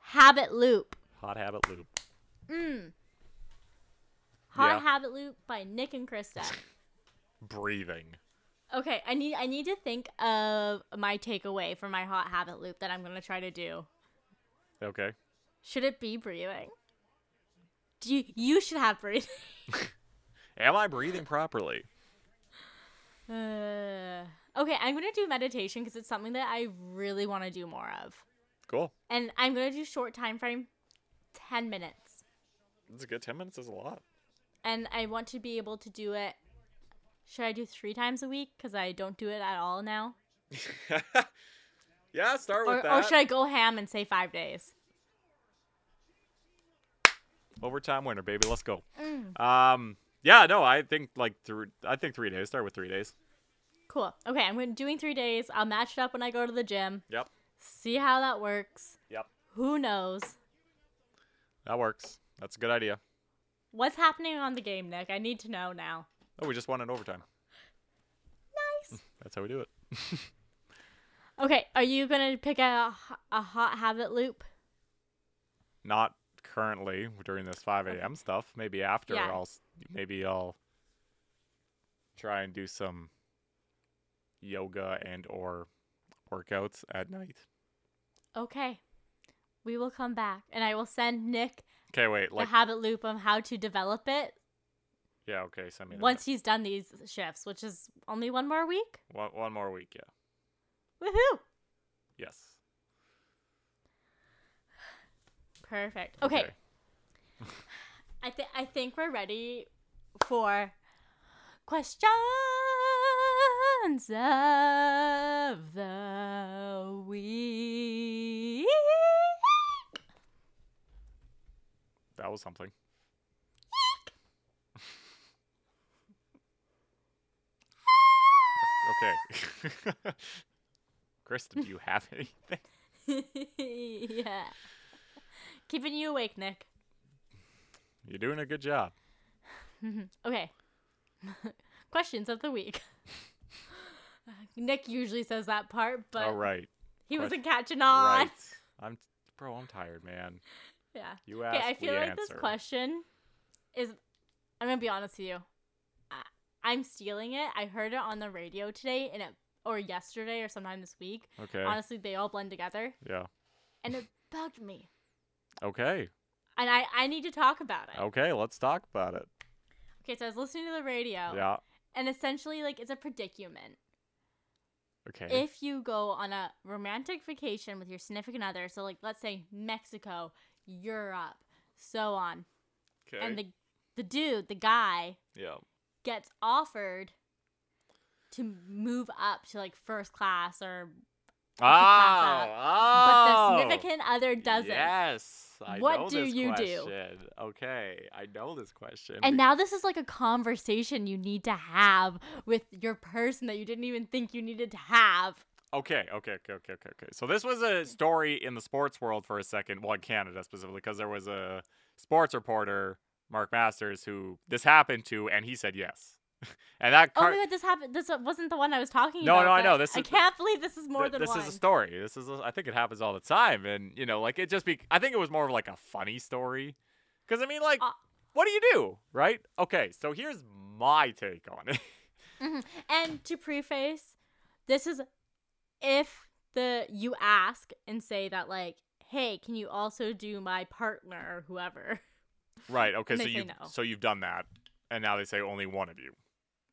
habit loop. Hot habit loop. Mm. Hot Yeah. habit loop by Nick and Krista. Breathing. Okay, I need I need to think of my takeaway for my hot habit loop that I'm gonna try to do. Okay. Should it be breathing? Do you you should have breathing. Am I breathing properly? Uh, okay, I'm gonna do meditation because it's something that I really want to do more of, Cool. and I'm gonna do short time frame, ten minutes, That's a good ten minutes. Is a lot. and I want to be able to do it. Should I do three times a week? Because I don't do it at all now. yeah, start with Or, that. or should I go ham and say five days? Overtime winner, baby. Let's go. Mm. Um, yeah, no, I think like through. I think three days. Start with three days. Cool. Okay, I'm doing three days. I'll match it up when I go to the gym. Yep. See how that works. Yep. Who knows? That works. That's a good idea. What's happening on the game, Nick? I need to know now. Oh, we just won in overtime. Nice. That's how we do it. Okay, are you gonna pick a a hot habit loop? Not currently during this 5 a.m. stuff. Maybe after Yeah. I'll maybe I'll try and do some yoga and or workouts at night. Okay. We will come back and I will send Nick Okay, wait. the Like habit loop of how to develop it yeah, okay. Send me that. once he's done these shifts, which is only one more week. one, one more week. Yeah. Woohoo! Yes. Perfect. Okay. I think I think we're ready for questions of the week. That was something. Okay. Krista, do you have anything? yeah. Keeping you awake, Nick. You're doing a good job. okay. Questions of the week. Nick usually says that part, but All right. he wasn't catching on. Right. I'm bro, I'm tired, man. Yeah. You Okay, I feel like answer. this question is. I'm gonna be honest with you. I'm stealing it. I heard it on the radio today, and it or yesterday or sometime this week. Okay. Honestly, they all blend together, yeah. and it bugged me. Okay. And I I need to talk about it. Okay, let's talk about it. Okay, so I was listening to the radio, Yeah. and essentially, like, it's a predicament. Okay. If you go on a romantic vacation with your significant other, so like let's say Mexico, Europe, so on, okay. and the the dude, the guy, yeah. Gets offered to move up to like first class or Oh, but oh. the significant other doesn't. Yes. I What do you do? Okay, I know this question. And now this is like a conversation you need to have with your person that you didn't even think you needed to have. Okay, okay, okay, okay, okay, okay. So this was a story in the sports world for a second, well, in Canada specifically, because there was a sports reporter, Mark Masters, who this happened to, and he said yes. and that Oh my god, this happened. This wasn't the one I was talking No, about. no, no, I know, this I is- can't believe this is more th- than this one. is a story. This is a, I think it happens all the time, and you know, like it just be. I think it was more of like a funny story, because I mean, like, Uh, what do you do, right? Okay, so here's my take on it. Mhm. And to preface, this is if the you ask and say that like, hey, can you also do my partner or whoever? Right. Okay. So you no. so you've done that, and now they say only one of you.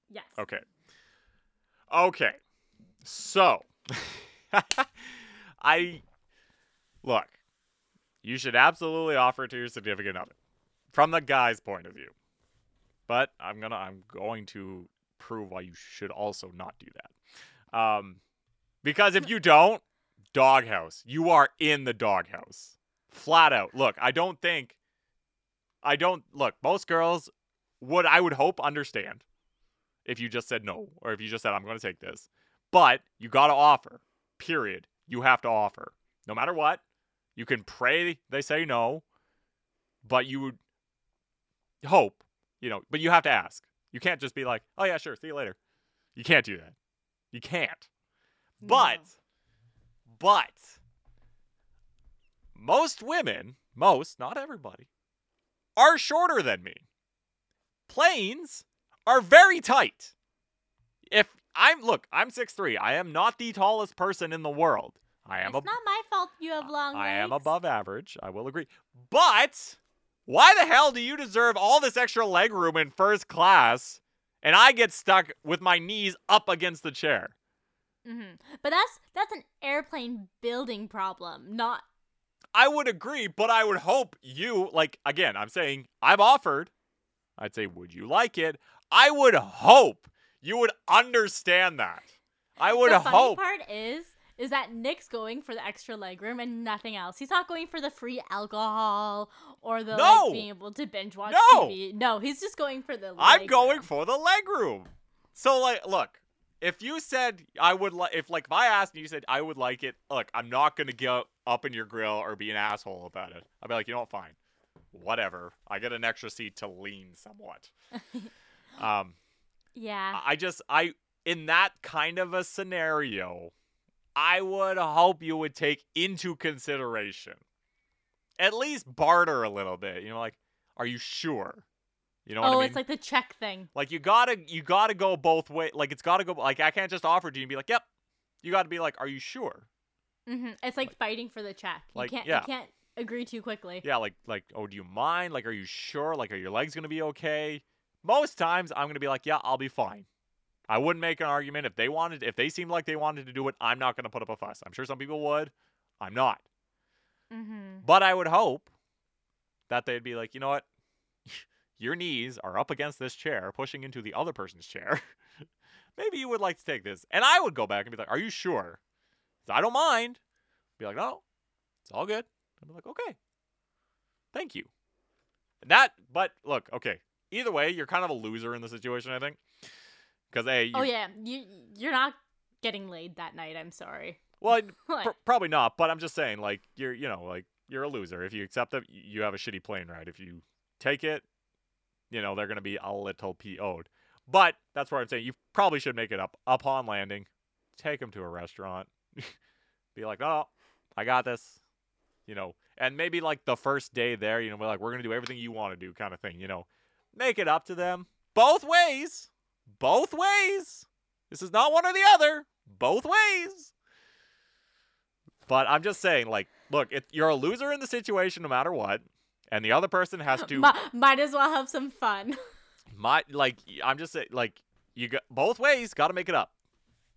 Yes. Okay. Okay. So, I look. You should absolutely offer it to your significant other, from the guy's point of view. But I'm gonna I'm going to prove why you should also not do that. Um, because if you don't, doghouse. You are in the doghouse, flat out. Look, I don't think. I don't look. Most girls would I would hope understand if you just said no or if you just said I'm going to take this. But you got to offer. Period. You have to offer. No matter what. You can pray they say no, but you would hope, you know, but you have to ask. You can't just be like, "Oh yeah, sure, see you later." You can't do that. You can't. But but most women, most, not everybody, are shorter than me. Planes are very tight. If I'm look, I'm 6'3. I am not the tallest person in the world. I am it's ab- not my fault you have long I am above average. I will agree. But why the hell do you deserve all this extra leg room in first class and I get stuck with my knees up against the chair? Mm-hmm. But that's that's an airplane building problem, not I would agree, but I would hope you, like, again, I'm saying I've offered. I'd say, would you like it? I would hope you would understand that. I would hope the funny part is is that Nick's going for the extra legroom and nothing else. He's not going for the free alcohol or the No! like, being able to binge watch No! TV. No, he's just going for the. I'm going room. for the leg room. So, like, look, if you said I would like, if like if I asked and you said I would like it, look, I'm not gonna get up in your grill or be an asshole about it. I'll be like, you know what, fine, whatever. I get an extra seat to lean somewhat. um, Yeah. I just I in that kind of a scenario, I would hope you would take into consideration at least barter a little bit. You know, like, are you sure? You know what oh, I mean? it's like the check thing. Like you gotta you gotta go both way. Like it's gotta go. Like I can't just offer it to you and be like, "Yep." You gotta be like, "Are you sure?" Mm-hmm. It's like fighting for the check. You like, can't. yeah. You can't agree too quickly. Yeah. Like like oh, do you mind? Like, are you sure? Like, are your legs gonna be okay? Most times I'm gonna be like, "Yeah, I'll be fine." I wouldn't make an argument if they wanted. If they seemed like they wanted to do it, I'm not gonna put up a fuss. I'm sure some people would. I'm not. hmm But I would hope that they'd be like, you know what? Your knees are up against this chair, pushing into the other person's chair. Maybe you would like to take this. And I would go back and be like, Are you sure? I don't mind. Be like, No, it's all good. I'd be like, Okay. Thank you. And that, but look, okay. Either way, you're kind of a loser in the situation, I think. Because, A, oh, you, Oh yeah, you you're not getting laid that night. I'm sorry. well, Pr- probably not, but I'm just saying, like you're, you know, like you're a loser if you accept that. You have a shitty plane ride. If you take it, you know they're gonna be a little PO'd. But that's where I'm saying you probably should make it up upon landing. Take them to a restaurant. be like, oh, I got this. You know, and maybe like the first day there, you know, we're like, we're gonna do everything you want to do, kind of thing. You know, make it up to them both ways. Both ways. This is not one or the other. Both ways. But I'm just saying, like, look, you're a loser in the situation no matter what, and the other person has to mi- might as well have some fun. my like I'm just saying like you got both ways got to make it up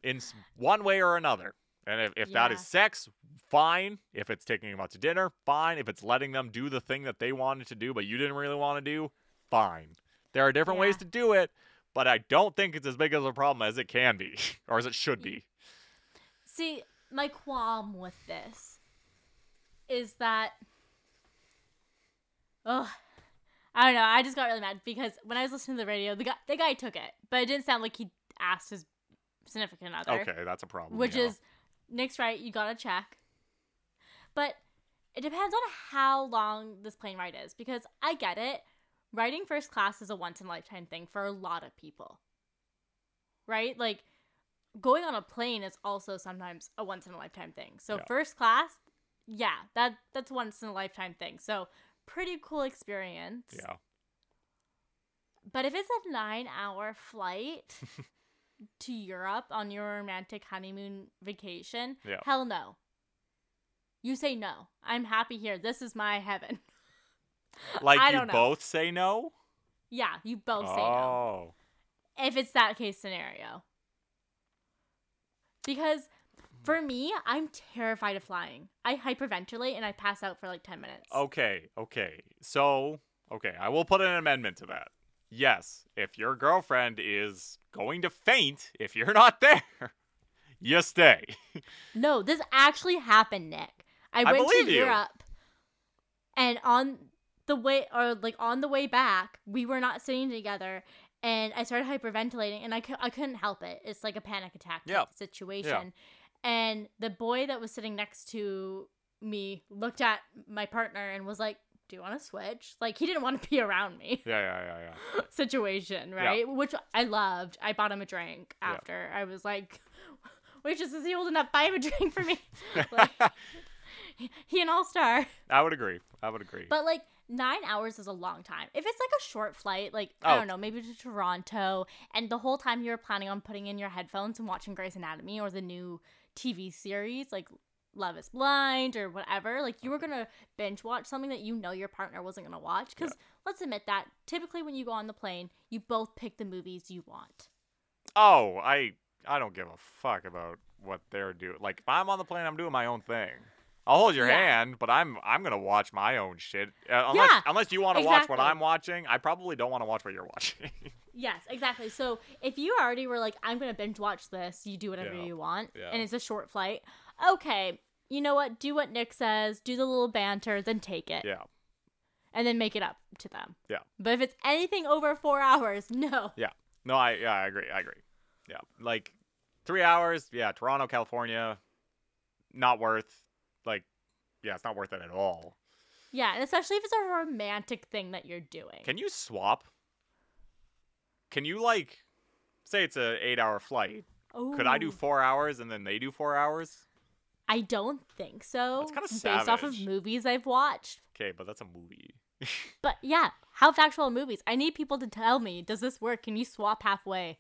in one way or another. And if, if that is sex, fine. If it's taking them out to dinner, fine. If it's letting them do the thing that they wanted to do but you didn't really want to do, fine. There are different ways to do it, but I don't think it's as big as a problem as it can be or as it should be. See, my qualm with this is that, oh, I don't know. I just got really mad because when I was listening to the radio, the guy the guy took it, but it didn't sound like he asked his significant other. Okay, that's a problem. which yeah. is Nick's right. You gotta check, but it depends on how long this plane ride is because I get it. Riding first class is a once in a lifetime thing for a lot of people. right? Like going on a plane is also sometimes a once in a lifetime thing. So Yeah. first class, yeah, that that's once in a lifetime thing. So pretty cool experience. Yeah. But if it's a nine hour flight to Europe on your romantic honeymoon vacation, Yeah. hell no. You say no. I'm happy here. This is my heaven. Like I you both say no? Yeah, you both say no. oh. If it's that case scenario. Because for me, I'm terrified of flying. I hyperventilate and I pass out for like 10 minutes. Okay, okay. So, okay, I will put an amendment to that. Yes, if your girlfriend is going to faint if you're not there, you stay. No, this actually happened, Nick. I I went to you. Europe, and on the way, or like on the way back, we were not sitting together, and I started hyperventilating, and I, cou- I couldn't help it. It's like a panic attack Yeah. situation. And the boy that was sitting next to me looked at my partner and was like, "Do you want to switch?" Like he didn't want to be around me. Yeah, yeah, yeah, yeah. situation, right? Which I loved. I bought him a drink Yeah. after. I was like, waitress, is he old enough? Buy him a drink for me. like, he an all star. I would agree. I would agree. But like nine hours is a long time. If it's like a short flight, like I Oh. don't know, maybe to Toronto, and the whole time you're planning on putting in your headphones and watching Grey's Anatomy or the new TV series like Love Is Blind or whatever, like you were gonna binge watch something that you know your partner wasn't gonna watch. Because let's admit that typically when you go on the plane, you both pick the movies you want. oh, I I don't give a fuck about what they're doing. Like if I'm on the plane, I'm doing my own thing. I'll hold your Yeah. hand, but I'm I'm gonna watch my own shit. Uh, unless Yeah, unless you want to watch what. I'm watching, I probably don't want to watch what you're watching. Yes, exactly. So if you already were like, I'm gonna binge watch this, you do whatever Yeah, you want, yeah. and it's a short flight. Okay, you know what? Do what Nick says. Do the little banter, then take it, yeah. and then make it up to them. Yeah. But if it's anything over four hours, no. Yeah. No, I yeah, I agree. I agree. Yeah, like three hours. Yeah, Toronto, California, not worth. Like, yeah, it's not worth it at all. Yeah, and especially if it's a romantic thing that you're doing. Can you swap? Can you like, say it's a eight-hour flight? Could I do four hours and then they do four hours? I don't think so. It's kinda based off of movies I've watched. Okay, but that's a movie. But yeah, how factual are movies? I need people to tell me, does this work? Can you swap halfway?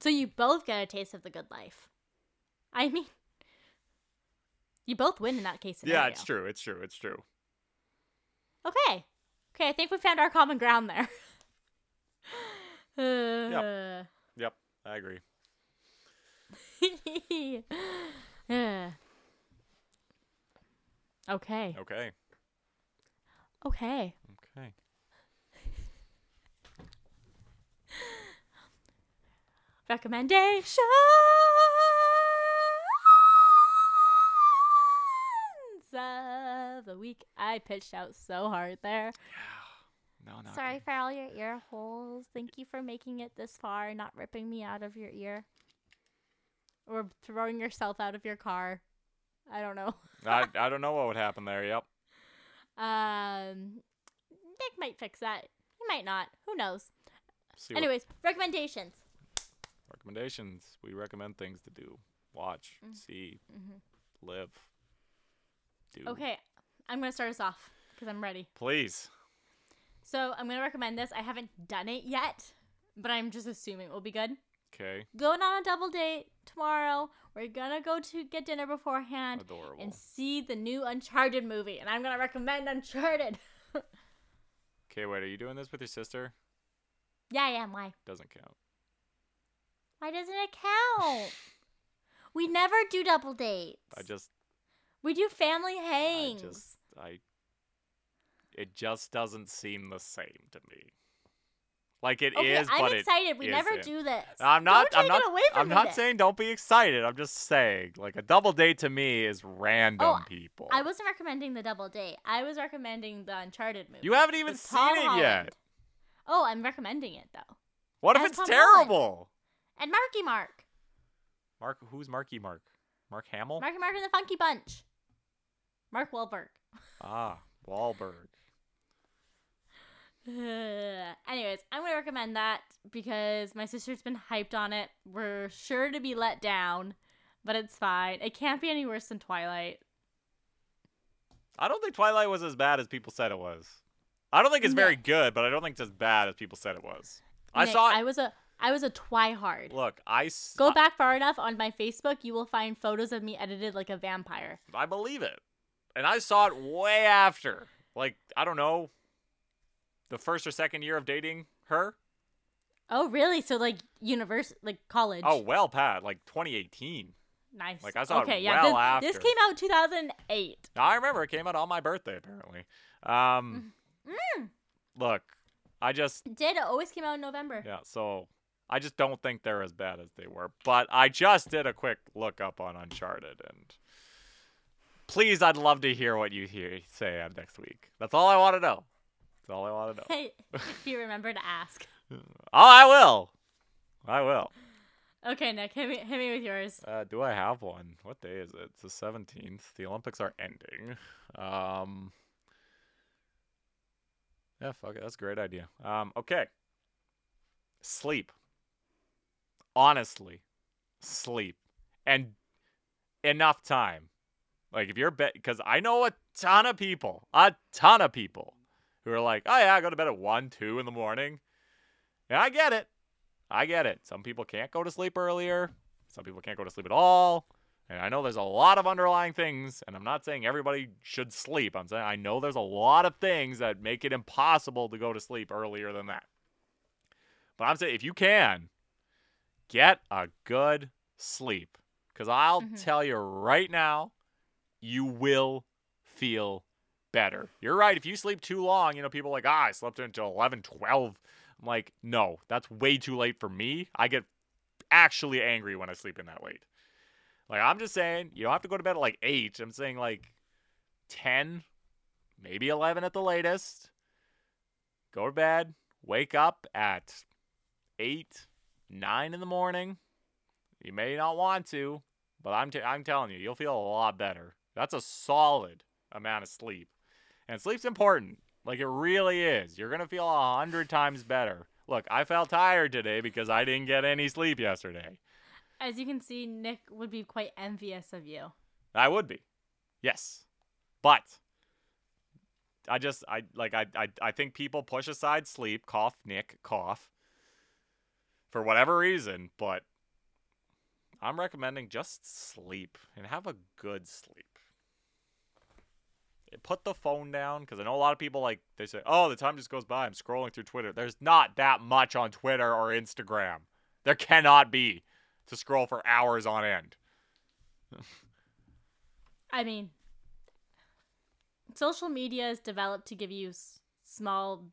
so you both get a taste of the good life. I mean, you both win in that case scenario. yeah, it's true. It's true. It's true. Okay. Okay, I think we found our common ground there. Uh, Yep, I agree. Okay. Okay. Okay. Okay. Recommendations of the week. I pitched out so hard there. No, not Sorry good. for all your ear holes. Thank you for making it this far, not ripping me out of your ear. Or throwing yourself out of your car. I don't know. I, I don't know what would happen there. Yep. Um, Nick might fix that. He might not. Who knows? See what Anyways, recommendations. recommendations. We recommend things to do, watch, Mm. see, Mhm. live, do. Okay, I'm gonna start us off because I'm ready. Please. So I'm gonna recommend this. I haven't done it yet, but I'm just assuming it will be good. Okay. Going on a double date tomorrow. We're gonna go to get dinner beforehand Adorable. and see the new Uncharted movie, and I'm gonna recommend Uncharted. Okay, wait. Are you doing this with your sister? yeah, I am. Why? Doesn't count. Why doesn't it count? we never do double dates. I just. we do family hangs. I just. I. It just doesn't seem the same to me. Like it is, okay, I'm but excited. it we never do this. I'm not. I'm not. It away from I'm not saying don't be excited. I'm just saying like a double date to me is random Oh, people. I wasn't recommending the double date. I was recommending the Uncharted movie. You haven't even seen Tom it Holland. yet. Oh, I'm recommending it though. What if As it's Tom Holland. terrible? And Marky Mark. Mark, who's Marky Mark? Mark Hamill? Marky Mark and the Funky Bunch. Mark Wahlberg. ah, Wahlberg. Anyways, I'm gonna recommend that because my sister's been hyped on it. We're sure to be let down, but it's fine. It can't be any worse than Twilight. I don't think Twilight was as bad as people said it was. I don't think it's No. very good, but I don't think it's as bad as people said it was. I saw it. I was a I was a twihard. Look, I s- Go back far enough on my Facebook, you will find photos of me edited like a vampire. I believe it. And I saw it way after. Like, I don't know, the first or second year of dating her. Oh, really? So like univers like college. Oh, well, Pat, like 2018. nice. like, I saw it okay, yeah. well this, this came out 2008. I remember it came out on my birthday, apparently. Um, Mm. look, I just, It did. It always came out in November. yeah, so I just don't think they're as bad as they were. But I just did a quick look up on Uncharted, and please, I'd love to hear what you hear say next week. That's all I want to know. That's all I want to know. Hey, if you remember to ask. Oh, I will. I will. Okay, Nick, hit me, hit me with yours. Uh, do I have one? What day is it? It's the seventeenth. The Olympics are ending. Um. Yeah, fuck it. That's a great idea. Um. Okay. Sleep. Honestly, sleep, and enough time. Like if you're because I know a ton of people, a ton of people, who are like, oh yeah, I go to bed at one, two in the morning. And I get it. I get it. Some people can't go to sleep earlier. Some people can't go to sleep at all. And I know there's a lot of underlying things, and I'm not saying everybody should sleep. I'm saying I know there's a lot of things that make it impossible to go to sleep earlier than that. But I'm saying if you can, get a good sleep. Because I'll Mhm. tell you right now, you will feel better. You're right. If you sleep too long, you know, people like, ah, I slept until 11, 12. I'm like, no, that's way too late for me. I get actually angry when I sleep in that late. Like, I'm just saying, you don't have to go to bed at like 8. I'm saying like 10, maybe 11 at the latest. Go to bed, wake up at 8, 9 in the morning. You may not want to, but I'm, t- I'm telling you, you'll feel a lot better. That's a solid amount of sleep. And sleep's important. Like it really is. You're gonna feel a hundred times better. Look, I felt tired today because I didn't get any sleep yesterday. As you can see, Nick would be quite envious of you. I would be. Yes. But I just I like I I, I think people push aside sleep, cough, Nick, cough. For whatever reason, but I'm recommending just sleep and have a good sleep. Put the phone down because I know a lot of people like they say, "Oh, the time just goes by. I'm scrolling through Twitter." There's not that much on Twitter or Instagram. There cannot be to scroll for hours on end. I mean, social media is developed to give you s- small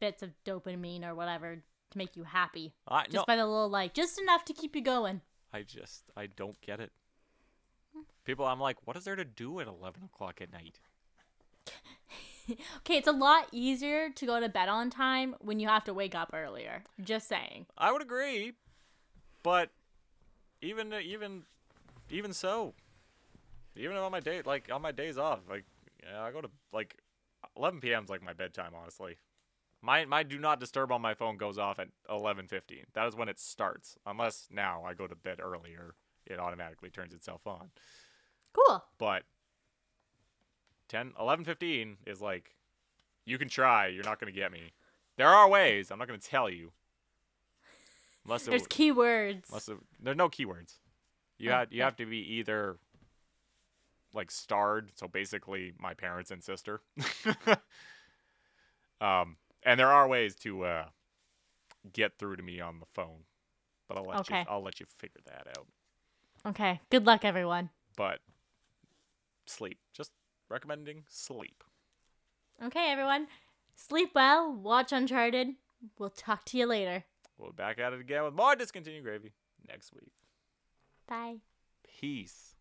bits of dopamine or whatever to make you happy. I Just no, by the little like, just enough to keep you going. I just I don't get it. People, I'm like, what is there to do at 11 o'clock at night? Okay, it's a lot easier to go to bed on time when you have to wake up earlier. Just saying. I would agree, but even even even so, even on my day like on my days off, like yeah, I go to like 11 p.m. is like my bedtime. Honestly, my my do not disturb on my phone goes off at 11:15. That is when it starts. Unless now I go to bed earlier, it automatically turns itself on. Cool. but 10 11:15 is like you can try you're not going to get me there are ways i'm not going to tell you unless it, There's keywords. unless it, there's no keywords you Oh, have you yeah. have to be either like starred so basically my parents and sister um and there are ways to uh get through to me on the phone but i'll let Okay. you i'll let you figure that out Okay. Good luck, everyone. but sleep just recommending sleep Okay, everyone. Sleep well. Watch Uncharted. We'll talk to you later. We'll be back at it again with more discontinued gravy next week. Bye. Peace.